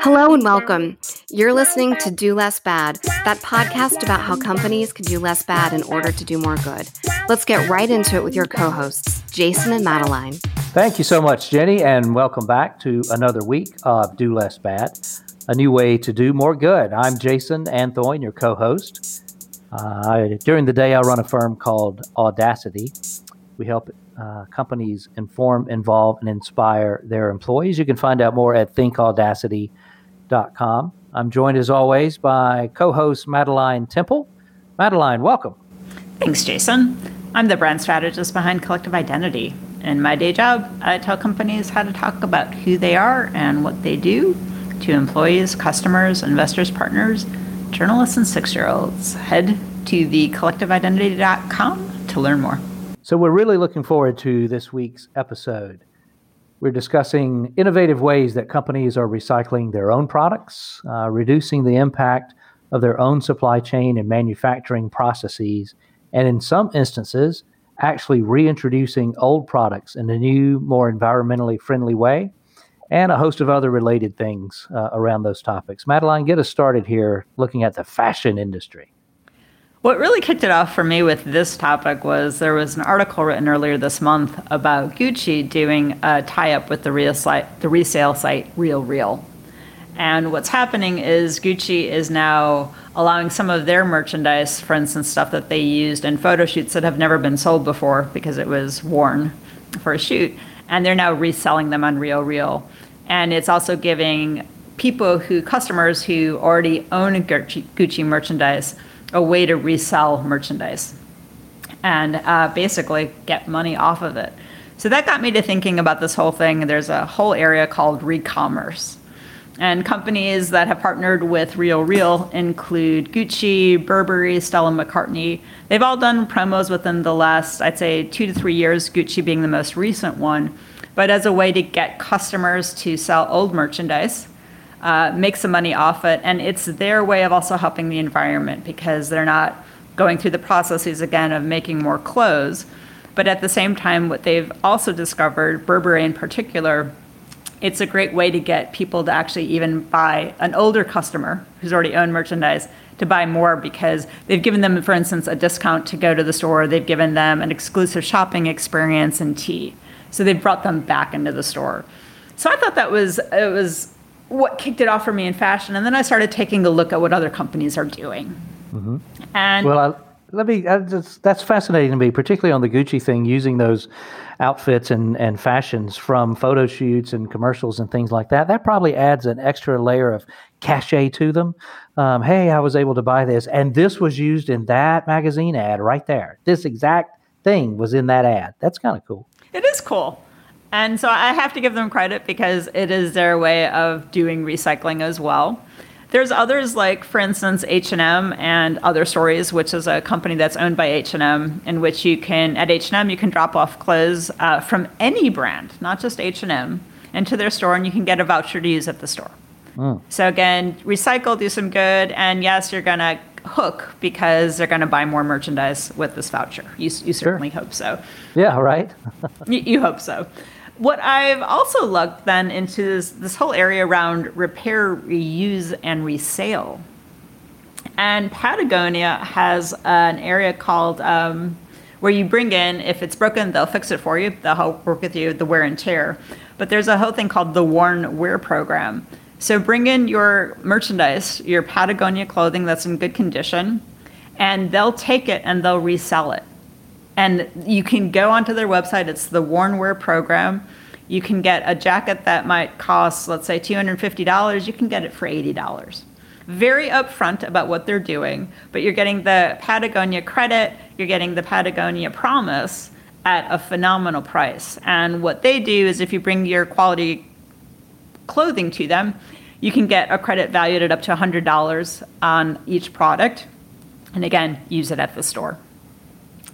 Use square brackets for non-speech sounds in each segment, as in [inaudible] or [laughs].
Hello and welcome. You're listening to Do Less Bad, that podcast about how companies can do less bad in order to do more good. Let's get right into it with your co hosts, Jason and Madeline. Thank you so much, Jenny, and welcome back to another week of Do Less Bad, a new way to do more good. I'm Jason Anthoine, your co host. Uh, during the day, I run a firm called Audacity. We help uh, companies inform, involve, and inspire their employees. You can find out more at thinkaudacity.com. I'm joined as always by co host Madeline Temple. Madeline, welcome. Thanks, Jason. I'm the brand strategist behind Collective Identity. In my day job, I tell companies how to talk about who they are and what they do to employees, customers, investors, partners, journalists, and six year olds. Head to thecollectiveidentity.com to learn more. So, we're really looking forward to this week's episode. We're discussing innovative ways that companies are recycling their own products, uh, reducing the impact of their own supply chain and manufacturing processes, and in some instances, actually reintroducing old products in a new, more environmentally friendly way, and a host of other related things uh, around those topics. Madeline, get us started here looking at the fashion industry. What really kicked it off for me with this topic was there was an article written earlier this month about Gucci doing a tie up with the, site, the resale site RealReal. And what's happening is Gucci is now allowing some of their merchandise, for instance, stuff that they used in photo shoots that have never been sold before because it was worn for a shoot, and they're now reselling them on RealReal. And it's also giving people who, customers who already own Gucci, Gucci merchandise, a way to resell merchandise and uh, basically get money off of it. So that got me to thinking about this whole thing. There's a whole area called re-commerce. And companies that have partnered with RealReal include Gucci, Burberry, Stella McCartney. They've all done promos within the last, I'd say, two to three years, Gucci being the most recent one, but as a way to get customers to sell old merchandise uh, make some money off it. And it's their way of also helping the environment because they're not going through the processes again of making more clothes. But at the same time, what they've also discovered, Burberry in particular, it's a great way to get people to actually even buy an older customer who's already owned merchandise to buy more because they've given them, for instance, a discount to go to the store. They've given them an exclusive shopping experience and tea. So they've brought them back into the store. So I thought that was it was what kicked it off for me in fashion, and then I started taking a look at what other companies are doing. Mm-hmm. And well, I, let me. Just, that's fascinating to me, particularly on the Gucci thing, using those outfits and, and fashions from photo shoots and commercials and things like that. That probably adds an extra layer of cachet to them. Um, hey, I was able to buy this, and this was used in that magazine ad right there. This exact thing was in that ad. That's kind of cool. It is cool. And so I have to give them credit because it is their way of doing recycling as well. There's others like, for instance, H&M and Other Stories, which is a company that's owned by H&M, in which you can at H&M you can drop off clothes uh, from any brand, not just H&M, into their store, and you can get a voucher to use at the store. Mm. So again, recycle, do some good, and yes, you're gonna hook because they're going to buy more merchandise with this voucher. You, you certainly sure. hope so. Yeah, right. [laughs] you, you, hope so what I've also looked then into this, this whole area around repair, reuse, and resale. And Patagonia has an area called um, where you bring in, if it's broken, they'll fix it for you. They'll help work with you the wear and tear. But there's a whole thing called the Worn Wear program. So bring in your merchandise, your Patagonia clothing that's in good condition, and they'll take it and they'll resell it. And you can go onto their website, it's the Worn Wear program. You can get a jacket that might cost, let's say, $250, you can get it for $80. Very upfront about what they're doing, but you're getting the Patagonia credit, you're getting the Patagonia promise at a phenomenal price. And what they do is if you bring your quality clothing to them, you can get a credit valued at up to $100 on each product. And again, use it at the store.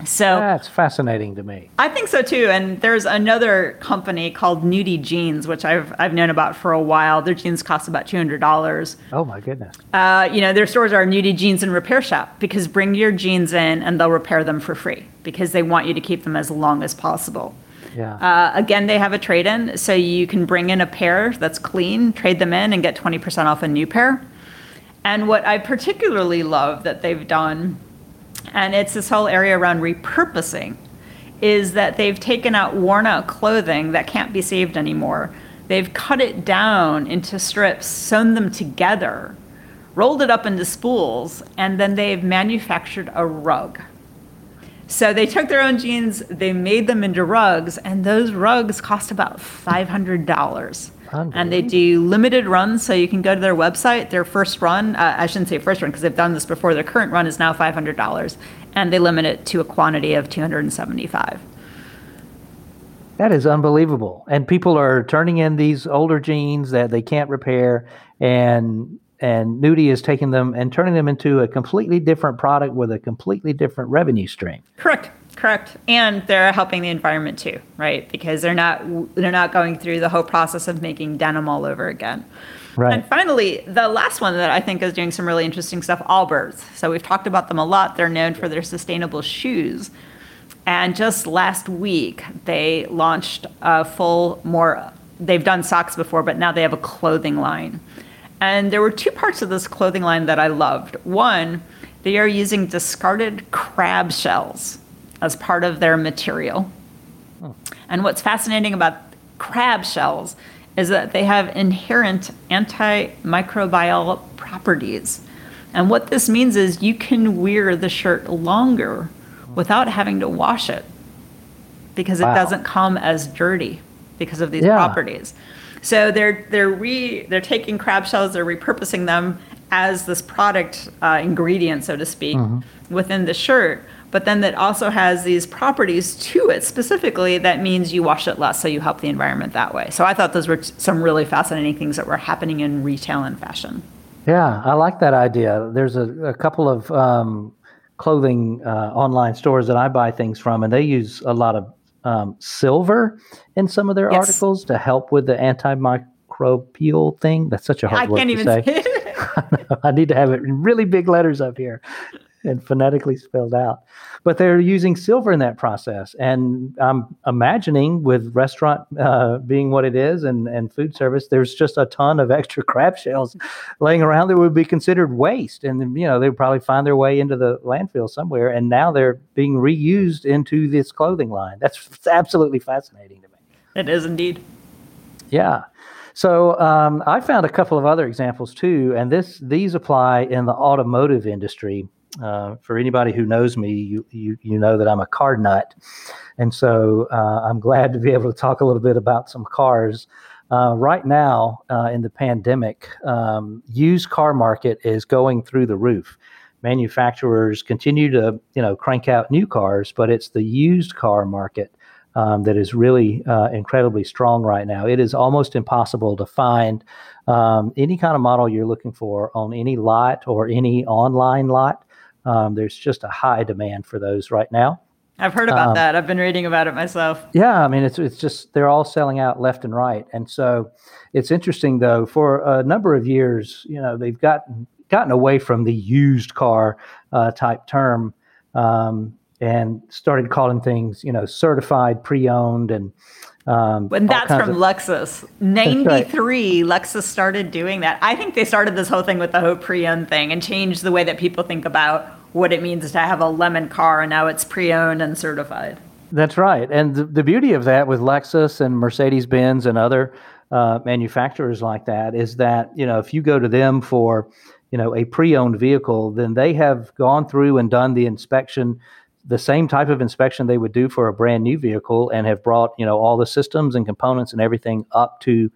So that's fascinating to me. I think so too. And there's another company called Nudie Jeans, which I've I've known about for a while. Their jeans cost about two hundred dollars. Oh my goodness. Uh, you know, their stores are Nudie Jeans and Repair Shop because bring your jeans in and they'll repair them for free because they want you to keep them as long as possible. Yeah. Uh, again, they have a trade in, so you can bring in a pair that's clean, trade them in, and get 20% off a new pair. And what I particularly love that they've done, and it's this whole area around repurposing, is that they've taken out worn out clothing that can't be saved anymore. They've cut it down into strips, sewn them together, rolled it up into spools, and then they've manufactured a rug. So they took their own jeans, they made them into rugs, and those rugs cost about $500. And they do limited runs, so you can go to their website. Their first run, uh, I shouldn't say first run because they've done this before. Their current run is now $500, and they limit it to a quantity of 275. That is unbelievable. And people are turning in these older jeans that they can't repair and and Nudie is taking them and turning them into a completely different product with a completely different revenue stream. Correct. Correct. And they're helping the environment too, right? Because they're not they're not going through the whole process of making denim all over again. Right. And finally, the last one that I think is doing some really interesting stuff, Allbirds. So we've talked about them a lot. They're known for their sustainable shoes. And just last week, they launched a full, more, they've done socks before, but now they have a clothing line. And there were two parts of this clothing line that I loved. One, they are using discarded crab shells as part of their material. Oh. And what's fascinating about crab shells is that they have inherent antimicrobial properties. And what this means is you can wear the shirt longer without having to wash it because it wow. doesn't come as dirty because of these yeah. properties. So they're they're re they're taking crab shells, they're repurposing them as this product uh, ingredient, so to speak, mm-hmm. within the shirt. But then that also has these properties to it specifically that means you wash it less, so you help the environment that way. So I thought those were some really fascinating things that were happening in retail and fashion. Yeah, I like that idea. There's a, a couple of um, clothing uh, online stores that I buy things from, and they use a lot of um, silver in some of their yes. articles to help with the antimicrobial thing. That's such a hard I word to say. say [laughs] I need to have it in really big letters up here and phonetically spelled out. But they're using silver in that process. And I'm imagining with restaurant uh, being what it is and, and food service, there's just a ton of [laughs] extra crab shells laying around that would be considered waste. And, you know, they would probably find their way into the landfill somewhere. And now they're being reused into this clothing line. That's absolutely fascinating to me. It is indeed. Yeah. So um, I found a couple of other examples too, and this these apply in the automotive industry. Uh, for anybody who knows me, you, you, you know that I'm a car nut. And so uh, I'm glad to be able to talk a little bit about some cars. Uh, right now, uh, in the pandemic, um, used car market is going through the roof. Manufacturers continue to, you know, crank out new cars, but it's the used car market um, that is really uh, incredibly strong right now. It is almost impossible to find um, any kind of model you're looking for on any lot or any online lot. Um, there's just a high demand for those right now. I've heard about um, that. I've been reading about it myself. Yeah, I mean it's it's just they're all selling out left and right, and so it's interesting though. For a number of years, you know, they've gotten gotten away from the used car uh, type term um, and started calling things, you know, certified, pre-owned, and um, and that's from of, Lexus. 93, right. Lexus started doing that. I think they started this whole thing with the whole pre-owned thing and changed the way that people think about what it means to have a lemon car, and now it's pre-owned and certified. That's right. And the, the beauty of that with Lexus and Mercedes Benz and other uh, manufacturers like that is that, you know, if you go to them for, you know, a pre-owned vehicle, then they have gone through and done the inspection the same type of inspection they would do for a brand new vehicle and have brought you know all the systems and components and everything up to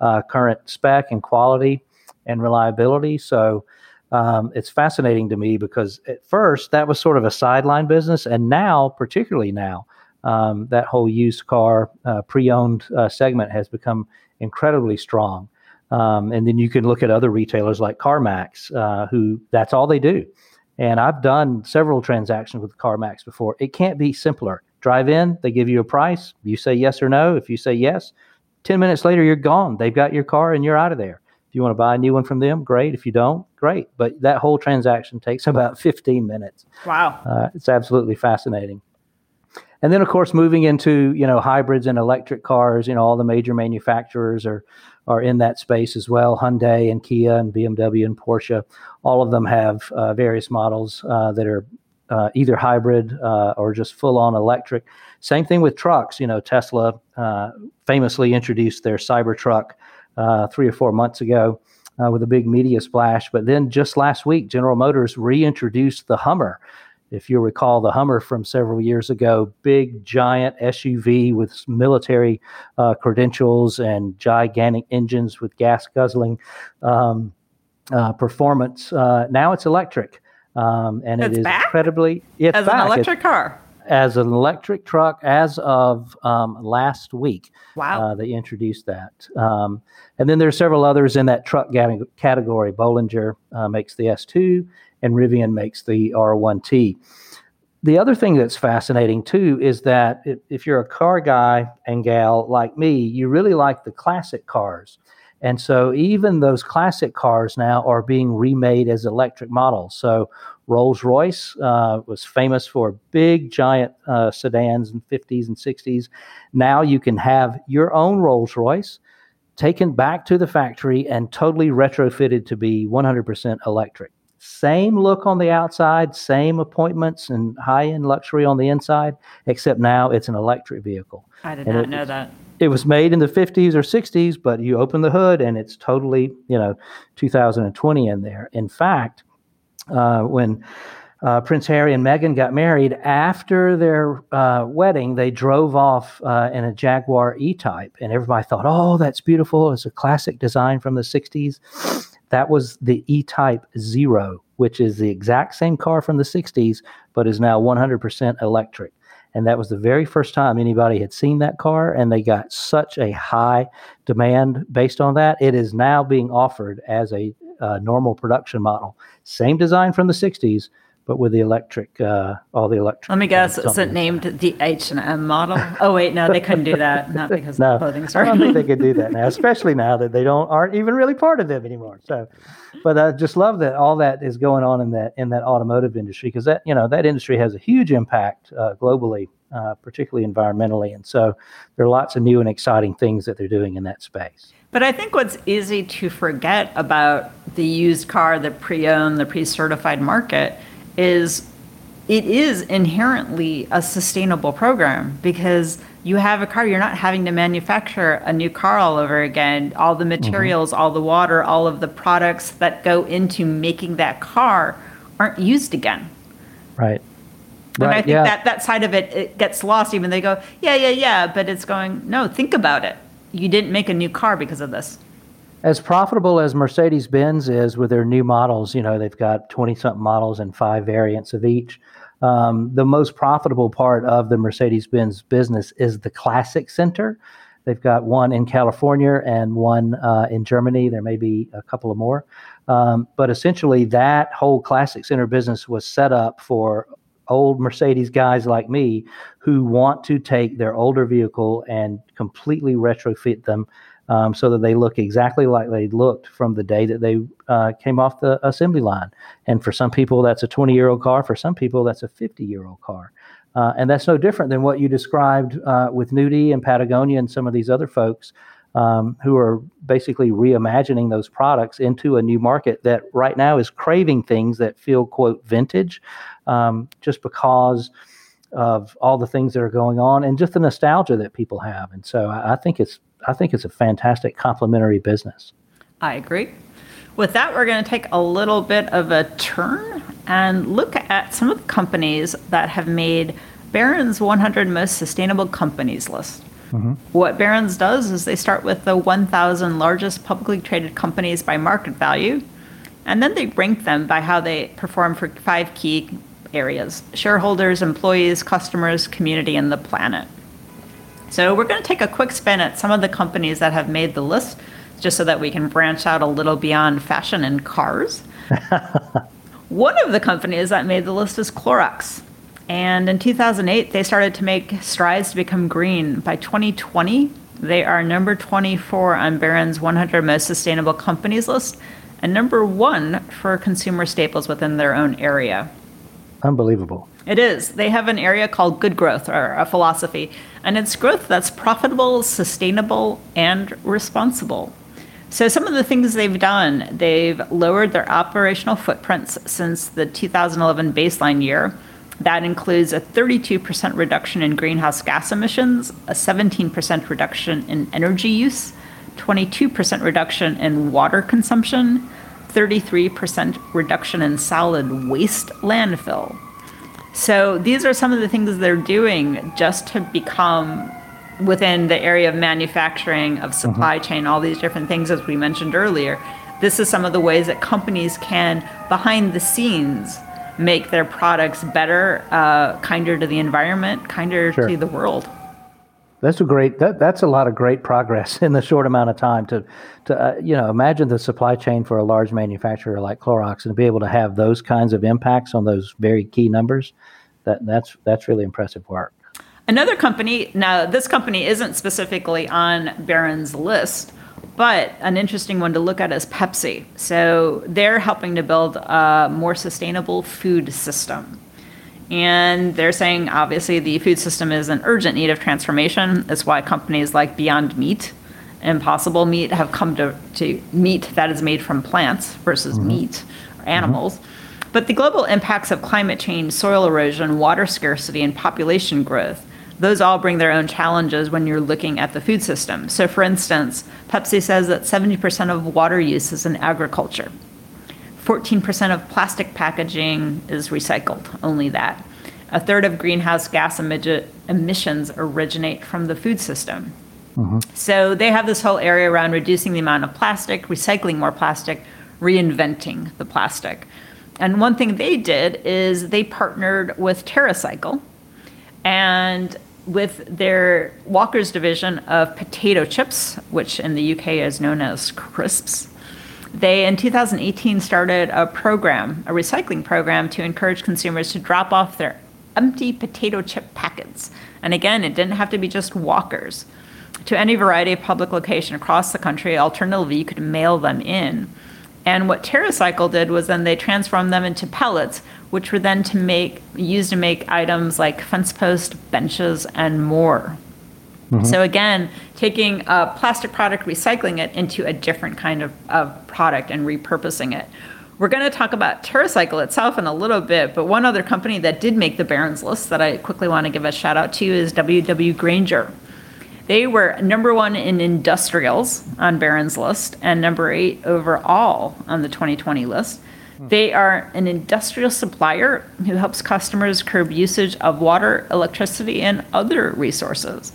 uh, current spec and quality and reliability. So um, it's fascinating to me because at first that was sort of a sideline business and now particularly now um, that whole used car uh, pre-owned uh, segment has become incredibly strong. Um, and then you can look at other retailers like CarMax uh, who that's all they do and I've done several transactions with CarMax before. It can't be simpler. Drive in, they give you a price. You say yes or no. If you say yes, 10 minutes later, you're gone. They've got your car and you're out of there. If you want to buy a new one from them, great. If you don't, great. But that whole transaction takes [laughs] about 15 minutes. Wow. Uh, it's absolutely fascinating. and then of course moving into you know hybrids and electric cars. You know all the major manufacturers are are in that space as well. Hyundai and Kia and BMW and Porsche, all of them have uh, various models uh, that are uh, either hybrid uh, or just full on electric. Same thing with trucks. You know, Tesla uh, famously introduced their Cybertruck uh, three or four months ago with a big media splash. But then just last week, General Motors reintroduced the Hummer. If you recall the Hummer from several years ago, big giant SUV with military uh, credentials and gigantic engines with gas guzzling um, uh, performance. Uh, now it's electric. Um, and it's it is incredibly it's as back. an electric It's- car. as an electric truck as of um, last week. Wow. Uh, they introduced that. Um, and then there's several others in that truck category. Bollinger uh, makes the S2 and Rivian makes the R1T. The other thing that's fascinating too is that if, you're a car guy and gal like me, you really like the classic cars. And so even those classic cars now are being remade as electric models. So Rolls Royce uh, was famous for big, giant uh, sedans in 50s and 60s. Now you can have your own Rolls Royce taken back to the factory and totally retrofitted to be 100% electric. Same look on the outside, same appointments and high end luxury on the inside, except now it's an electric vehicle. I did and not it- know that. It was made in the 50s or 60s, but you open the hood and it's totally, you know, 2020 in there. In fact, uh, when uh, Prince Harry and Meghan got married, after their uh, wedding, they drove off uh, in a Jaguar E Type, and everybody thought, "Oh, that's beautiful! It's a classic design from the '60s." That was the E Type Zero, which is the exact same car from the '60s, but is now 100% electric. And that was the very first time anybody had seen that car, and they got such a high demand based on that. It is now being offered as a uh, normal production model. Same design from the 60s, but with the electric, uh, all the electric. Let me guess, is it named the H and M model? Oh wait, no, they couldn't do that. [laughs] Not because No, of the clothing I store. don't think they could do that now, especially now that they don't aren't even really part of them anymore. So, but I just love that all that is going on in that in that automotive industry because that you know that industry has a huge impact uh, globally, uh, particularly environmentally, and so there are lots of new and exciting things that they're doing in that space. But I think what's easy to forget about the used car, the pre-owned, the pre-certified market is it is inherently a sustainable program because you have a car, you're not having to manufacture a new car all over again. All the mm-hmm. materials, all the water, all of the products that go into making that car aren't used again. Right. And I think yeah. that that side of it, it gets lost. Even they go, yeah, yeah, yeah, but it's going. No, think about it. You didn't make a new car because of this. As profitable as Mercedes Benz is with their new models, you know, they've got 20 something models and five variants of each. Um, the most profitable part of the Mercedes Benz business is the Classic Center. They've got one in California and one uh, in Germany. There may be a couple of more. Um, but essentially, that whole Classic Center business was set up for old Mercedes guys like me who want to take their older vehicle and completely retrofit them um, so that they look exactly like they looked from the day that they uh, came off the assembly line. And for some people, that's a 20 year old car. For some people, that's a 50 year old car. Uh, and that's no different than what you described uh, with Nudie and Patagonia and some of these other folks um, who are basically reimagining those products into a new market that right now is craving things that feel, quote, vintage, um, just because of all the things that are going on and just the nostalgia that people have. And so I, I think it's I think it's a fantastic complementary business. I agree. With that, we're going to take a little bit of a turn and look at some of the companies that have made Barron's 100 Most Sustainable Companies list. Mm-hmm. What Barron's does is they start with the 1,000 largest publicly traded companies by market value, and then they rank them by how they perform for five key areas shareholders, employees, customers, community, and the planet. So we're going to take a quick spin at some of the companies that have made the list, just so that we can branch out a little beyond fashion and cars. [laughs] One of the companies that made the list is Clorox. And in 2008, they started to make strides to become green. By 2020, they are number 24 on Barron's 100 Most Sustainable Companies list and number one for consumer staples within their own area. Unbelievable. It is. They have an area called good growth or a philosophy, and it's growth that's profitable, sustainable, and responsible. So, some of the things they've done, they've lowered their operational footprints since the 2011 baseline year. That includes a 32% reduction in greenhouse gas emissions, a 17% reduction in energy use, 22% reduction in water consumption, 33% reduction in solid waste landfill. So these are some of the things they're doing just to become within the area of manufacturing, of supply mm-hmm. chain, all these different things, as we mentioned earlier. This is some of the ways that companies can, behind the scenes, make their products better, uh, kinder to the environment, kinder sure. to the world. That's a great. That, that's a lot of great progress [laughs] in the short amount of time. To, to uh, you know, imagine the supply chain for a large manufacturer like Clorox, and to be able to have those kinds of impacts on those very key numbers. That that's that's really impressive work. Another company. Now, this company isn't specifically on Barron's list, but an interesting one to look at is Pepsi. So they're helping to build a more sustainable food system. And they're saying, obviously, the food system is in urgent need of transformation. That's why companies like Beyond Meat, Impossible Meat have come to, to meat that is made from plants versus mm-hmm. meat or animals. Mm-hmm. But the global impacts of climate change, soil erosion, water scarcity, and population growth, those all bring their own challenges when you're looking at the food system. So, for instance, Pepsi says that 70% of water use is in agriculture. 14% of plastic packaging is recycled, only that. A third of greenhouse gas emissions originate from the food system. Mm-hmm. So they have this whole area around reducing the amount of plastic, recycling more plastic, reinventing the plastic. And one thing they did is they partnered with TerraCycle and with their Walker's division of potato chips, which in the UK is known as crisps. They, in 2018, started a program, a recycling program, to encourage consumers to drop off their empty potato chip packets. And again, it didn't have to be just walkers. To any variety of public location across the country, alternatively, you could mail them in. And what TerraCycle did was then they transformed them into pellets, which were then to make used to make items like fence posts, benches, and more. Mm-hmm. So again, taking a plastic product, recycling it into a different kind of, of product and repurposing it. We're going to talk about TerraCycle itself in a little bit, but one other company that did make the Barron's list that I quickly want to give a shout out to is WW Grainger. They were number one in industrials on Barron's list and number eight overall on the 2020 list. Hmm. They are an industrial supplier who helps customers curb usage of water, electricity, and other resources.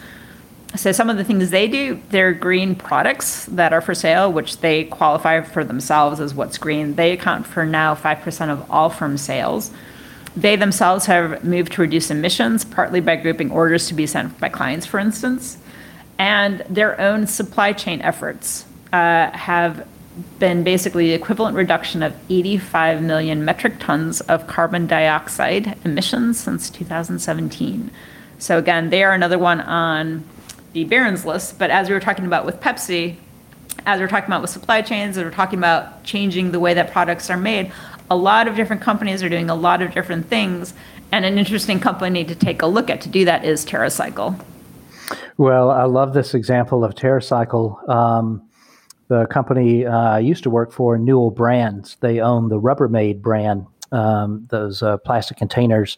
So some of the things they do, they're green products that are for sale, which they qualify for themselves as what's green. They account for now 5% of all firm sales. They themselves have moved to reduce emissions, partly by grouping orders to be sent by clients, for instance. And their own supply chain efforts uh, have been basically the equivalent reduction of 85 million metric tons of carbon dioxide emissions since 2017. So again, they are another one on the Barron's list, but as we were talking about with Pepsi, as we're talking about with supply chains, as we're talking about changing the way that products are made, a lot of different companies are doing a lot of different things. And an interesting company to take a look at to do that is TerraCycle. Well, I love this example of TerraCycle. Um, the company uh, I used to work for, Newell Brands, they own the Rubbermaid brand, um, those uh, plastic containers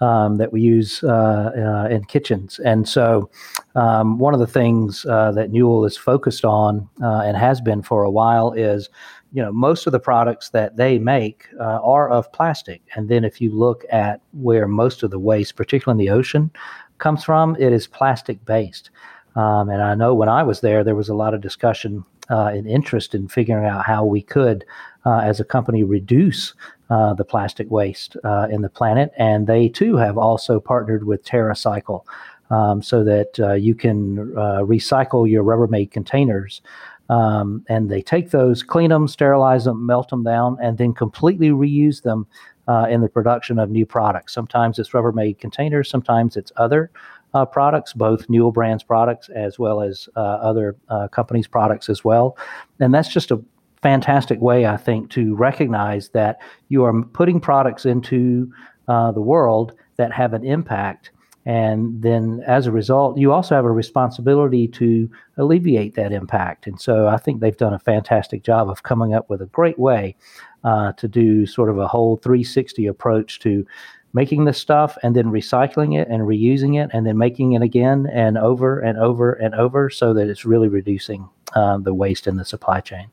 um, that we use uh, uh, in kitchens. And so, um, one of the things uh, that Newell is focused on uh, and has been for a while is, you know, most of the products that they make uh, are of plastic. And then, if you look at where most of the waste, particularly in the ocean, comes from, it is plastic based. Um, and I know when I was there, there was a lot of discussion uh, and interest in figuring out how we could, as a company, reduce uh, the plastic waste uh, in the planet. And they too have also partnered with TerraCycle um, so that uh, you can uh, recycle your Rubbermaid containers. Um, and they take those, clean them, sterilize them, melt them down, and then completely reuse them uh, in the production of new products. Sometimes it's Rubbermaid containers, sometimes it's other uh, products, both Newell Brands products as well as uh, other uh, companies' products as well. And that's just a fantastic way, I think, to recognize that you are putting products into uh, the world that have an impact. And then as a result, you also have a responsibility to alleviate that impact. And so I think they've done a fantastic job of coming up with a great way uh, to do sort of a whole 360 approach to making this stuff and then recycling it and reusing it and then making it again and over and over and over so that it's really reducing uh, the waste in the supply chain.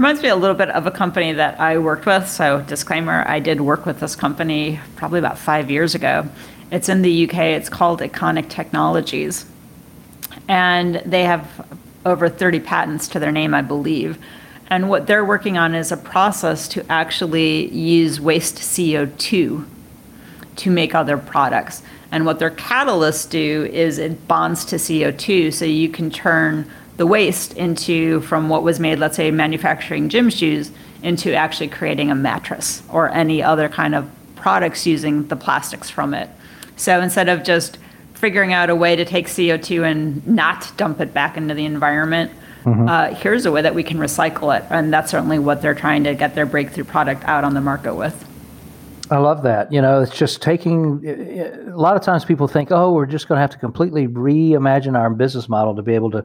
Reminds me a little bit of a company that I worked with. So, disclaimer I did work with this company probably about five years ago. It's in the UK, it's called Econic Technologies. And they have over 30 patents to their name, I believe. And what they're working on is a process to actually use waste CO2 to make other products. And what their catalysts do is it bonds to CO2 so you can turn the waste into from what was made, let's say manufacturing gym shoes, into actually creating a mattress or any other kind of products using the plastics from it. So instead of just figuring out a way to take CO2 and not dump it back into the environment, mm-hmm. uh, here's a way that we can recycle it. And that's certainly what they're trying to get their breakthrough product out on the market with. I love that. You know, it's just taking a lot of times people think, oh, we're just going to have to completely reimagine our business model to be able to,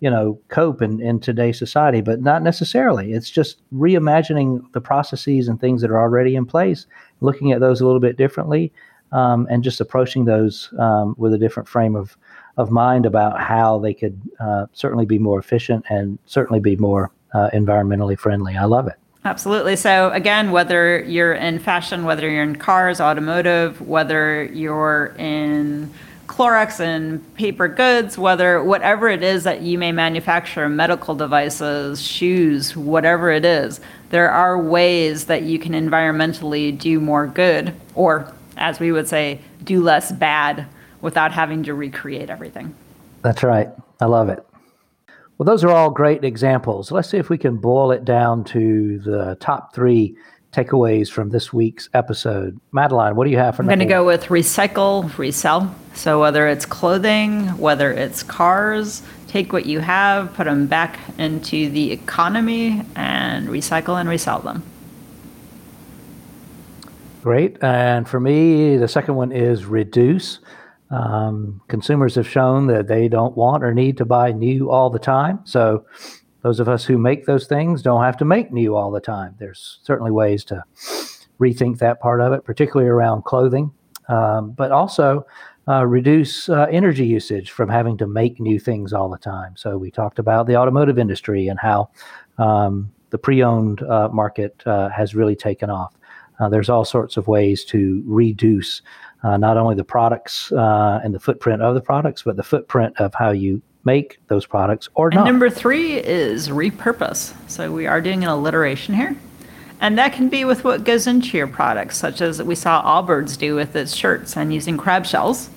you know, cope in, in today's society, but not necessarily. It's just reimagining the processes and things that are already in place, looking at those a little bit differently, um, and just approaching those um, with a different frame of, of mind about how they could uh, certainly be more efficient and certainly be more uh, environmentally friendly. I love it. Absolutely. So, again, whether you're in fashion, whether you're in cars, automotive, whether you're in Clorox and paper goods, whether whatever it is that you may manufacture, medical devices, shoes, whatever it is, there are ways that you can environmentally do more good, or as we would say, do less bad without having to recreate everything. That's right. I love it. Well, those are all great examples. Let's see if we can boil it down to the top three takeaways from this week's episode. Madeline, what do you have for I'm going to go with recycle, resell. So whether it's clothing, whether it's cars, take what you have, put them back into the economy, and recycle and resell them. Great. And for me, the second one is reduce. Um, consumers have shown that they don't want or need to buy new all the time. So, those of us who make those things don't have to make new all the time. There's certainly ways to rethink that part of it, particularly around clothing, um, but also uh, reduce uh, energy usage from having to make new things all the time. So, we talked about the automotive industry and how um, the pre owned uh, market uh, has really taken off. Uh, there's all sorts of ways to reduce uh, not only the products uh, and the footprint of the products, but the footprint of how you make those products or and not. Number three is repurpose. So we are doing an alliteration here. And that can be with what goes into your products, such as we saw Allbirds do with its shirts and using crab shells.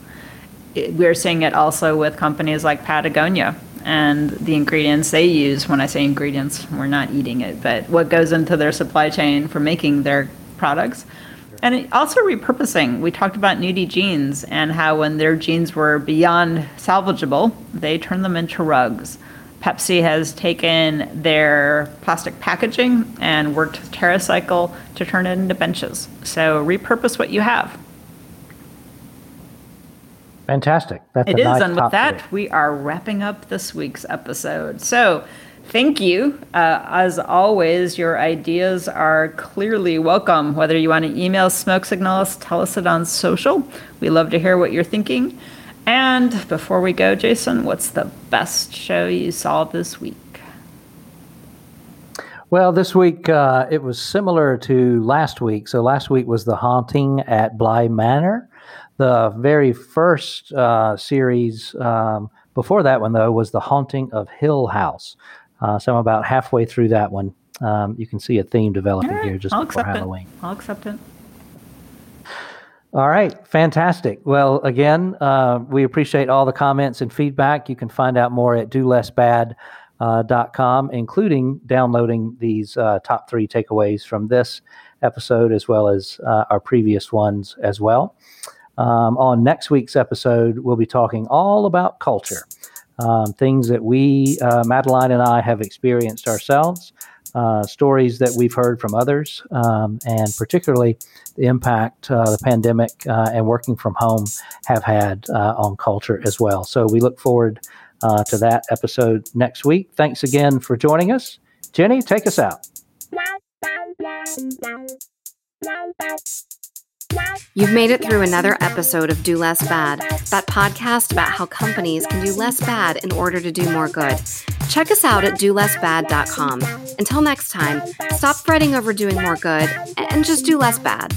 We're seeing it also with companies like Patagonia and the ingredients they use. When I say ingredients, we're not eating it, but what goes into their supply chain for making their products and also repurposing. We talked about Nudie jeans and how when their jeans were beyond salvageable, they turned them into rugs. Pepsi has taken their plastic packaging and worked with TerraCycle to turn it into benches. So repurpose what you have. Fantastic. That's it is, nice and with that, we are wrapping up this week's episode. So Thank you. Uh, as always, your ideas are clearly welcome. Whether you want to email Smoke Signal us, tell us it on social. We love to hear what you're thinking. And before we go, Jason, what's the best show you saw this week? Well, this week uh, it was similar to last week. So last week was The Haunting at Bly Manor. The very first uh, series um, before that one, though, was The Haunting of Hill House. Uh, so I'm about halfway through that one. Um, you can see a theme developing right, here just I'll before Halloween. It. I'll accept it. All right, fantastic. Well, again, uh, we appreciate all the comments and feedback. You can find out more at dolessbad.com, uh, including downloading these uh, top three takeaways from this episode as well as uh, our previous ones as well. Um, on next week's episode, we'll be talking all about culture um, things that we, uh, Madeline and I, have experienced ourselves, uh, stories that we've heard from others, um, and particularly the impact uh, the pandemic uh, and working from home have had uh, on culture as well. So we look forward uh, to that episode next week. Thanks again for joining us. Jenny, take us out. You've made it through another episode of Do Less Bad, that podcast about how companies can do less bad in order to do more good. Check us out at dolessbad.com. Until next time, stop fretting over doing more good and just do less bad.